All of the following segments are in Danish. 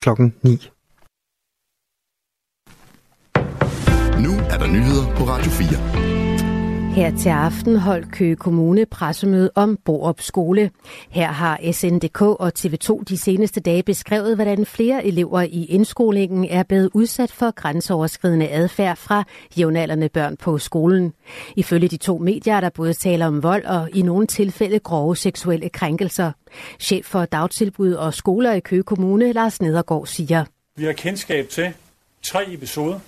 klokken 9. Nu er der nyheder på Radio 4. Her til aften holdt Køge Kommune pressemøde om Borup Skole. Her har SNDK og TV2 de seneste dage beskrevet, hvordan flere elever i indskolingen er blevet udsat for grænseoverskridende adfærd fra jævnaldrende børn på skolen. Ifølge de to medier er der både tale om vold og i nogle tilfælde grove seksuelle krænkelser. Chef for dagtilbud og skoler i Køge Kommune, Lars Nedergaard, siger. Vi har kendskab til tre episoder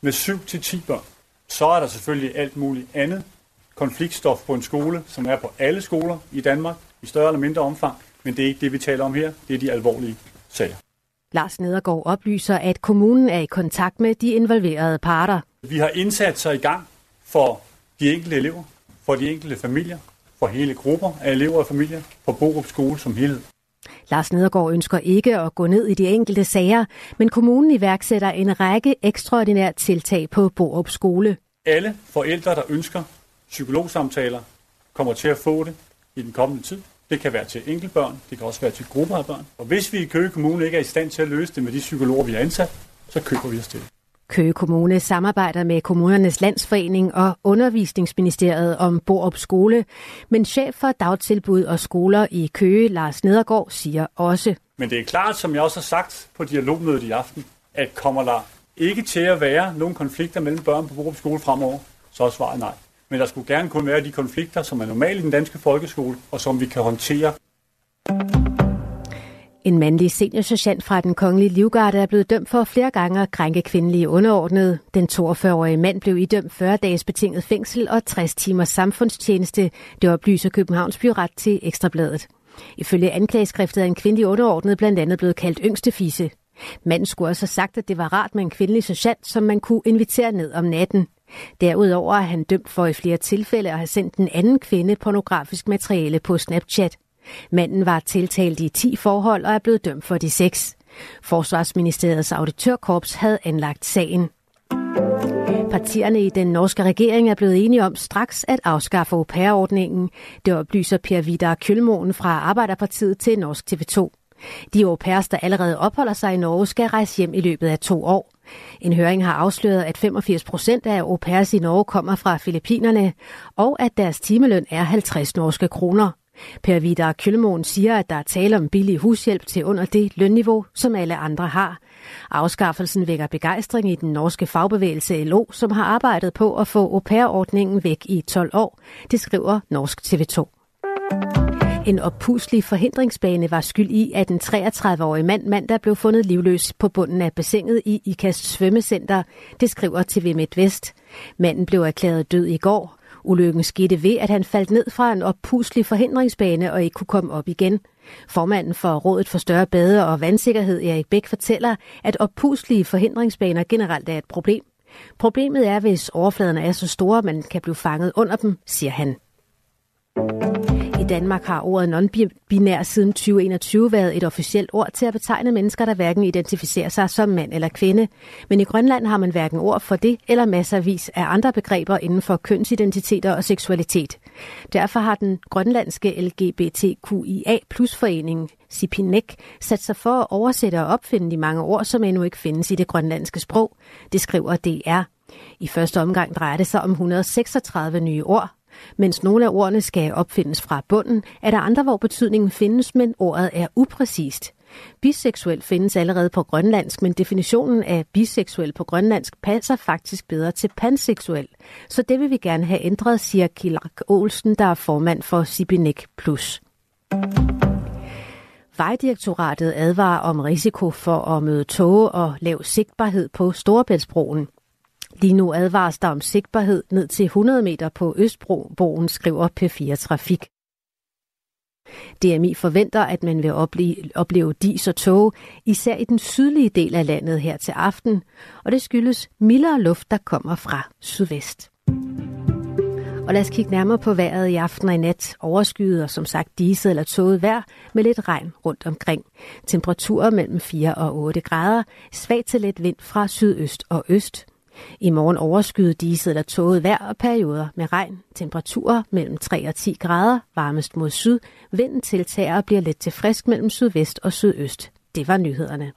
med 7-10 børn. Så er der selvfølgelig alt muligt andet konfliktstof på en skole, som er på alle skoler i Danmark, i større eller mindre omfang, men det er ikke det, vi taler om her. Det er de alvorlige sager. Lars Nedergaard oplyser, at kommunen er i kontakt med de involverede parter. Vi har indsatser i gang for de enkelte elever, for de enkelte familier, for hele grupper af elever og familier på Borup Skole som helhed. Lars Nedergaard ønsker ikke at gå ned i de enkelte sager, men kommunen iværksætter en række ekstraordinære tiltag på Borup Skole. Alle forældre, der ønsker psykologsamtaler, kommer til at få det i den kommende tid. Det kan være til enkeltbørn, det kan også være til grupper af børn. Og hvis vi i Køge Kommune ikke er i stand til at løse det med de psykologer, vi har ansat, så køber vi os til Køge Kommune samarbejder med Kommunernes Landsforening og Undervisningsministeriet om Borup Skole, men chef for dagtilbud og skoler i Køge, Lars Nedergaard, siger også. Men det er klart, som jeg også har sagt på dialogmødet i aften, at kommer der ikke til at være nogen konflikter mellem børn på Borup Skole fremover, så er svaret nej. Men der skulle gerne kun være de konflikter, som er normale i den danske folkeskole, og som vi kan håndtere. En mandlig seniorsergeant fra den kongelige livgarde er blevet dømt for flere gange at krænke kvindelige underordnede. Den 42-årige mand blev idømt 40 dages betinget fængsel og 60 timers samfundstjeneste. Det oplyser Københavns Byret til Ekstrabladet. Ifølge anklageskriftet er en kvindelig underordnet blandt andet blevet kaldt yngste fisse. Manden skulle også have sagt, at det var rart med en kvindelig sergeant, som man kunne invitere ned om natten. Derudover er han dømt for i flere tilfælde at have sendt en anden kvinde pornografisk materiale på Snapchat. Manden var tiltalt i 10 forhold og er blevet dømt for de seks. Forsvarsministeriets auditørkorps havde anlagt sagen. Partierne i den norske regering er blevet enige om straks at afskaffe au pair-ordningen. Det oplyser Per Vidar Kølmoen fra Arbejderpartiet til Norsk TV2. De au pairs, der allerede opholder sig i Norge, skal rejse hjem i løbet af to år. En høring har afsløret, at 85 procent af au pairs i Norge kommer fra Filippinerne, og at deres timeløn er 50 norske kroner. Per Vidar Kjølmoen siger, at der er tale om billig hushjælp til under det lønniveau, som alle andre har. Afskaffelsen vækker begejstring i den norske fagbevægelse LO, som har arbejdet på at få au pair-ordningen væk i 12 år. Det skriver Norsk TV2. En oppuslig forhindringsbane var skyld i, at en 33-årig mand mandag blev fundet livløs på bunden af bassinet i Ikast svømmecenter. Det skriver TV MidtVest. Manden blev erklæret død i går. Ulykken skete ved, at han faldt ned fra en oppuslig forhindringsbane og ikke kunne komme op igen. Formanden for Rådet for Større Bade og Vandsikkerhed, Erik Bæk, fortæller, at oppuslige forhindringsbaner generelt er et problem. Problemet er, hvis overfladerne er så store, at man kan blive fanget under dem, siger han. I Danmark har ordet non-binær siden 2021 været et officielt ord til at betegne mennesker, der hverken identificerer sig som mand eller kvinde. Men i Grønland har man hverken ord for det eller masservis af andre begreber inden for kønsidentiteter og seksualitet. Derfor har den grønlandske LGBTQIA plus forening Sipinek sat sig for at oversætte og opfinde de mange ord, som endnu ikke findes i det grønlandske sprog. Det skriver DR. I første omgang drejer det sig om 136 nye ord, mens nogle af ordene skal opfindes fra bunden, er der andre, hvor betydningen findes, men ordet er upræcist. Biseksuel findes allerede på grønlandsk, men definitionen af biseksuel på grønlandsk passer faktisk bedre til panseksuel. Så det vil vi gerne have ændret, siger Kilak Olsen, der er formand for Sibinek Plus. Vejdirektoratet advarer om risiko for at møde tåge og lav sigtbarhed på Storebæltsbroen. Lige nu advares der om sigtbarhed ned til 100 meter på Østbroen, skriver P4 Trafik. DMI forventer, at man vil opleve, opleve dis og tog, især i den sydlige del af landet her til aften, og det skyldes mildere luft, der kommer fra sydvest. Og lad os kigge nærmere på vejret i aften og i nat. Overskyet og som sagt diset eller tåget vejr med lidt regn rundt omkring. Temperaturer mellem 4 og 8 grader. Svag til let vind fra sydøst og øst. I morgen overskyet diset eller tåget vejr og perioder med regn. Temperaturer mellem 3 og 10 grader, varmest mod syd. Vinden tiltager og bliver let til frisk mellem sydvest og sydøst. Det var nyhederne.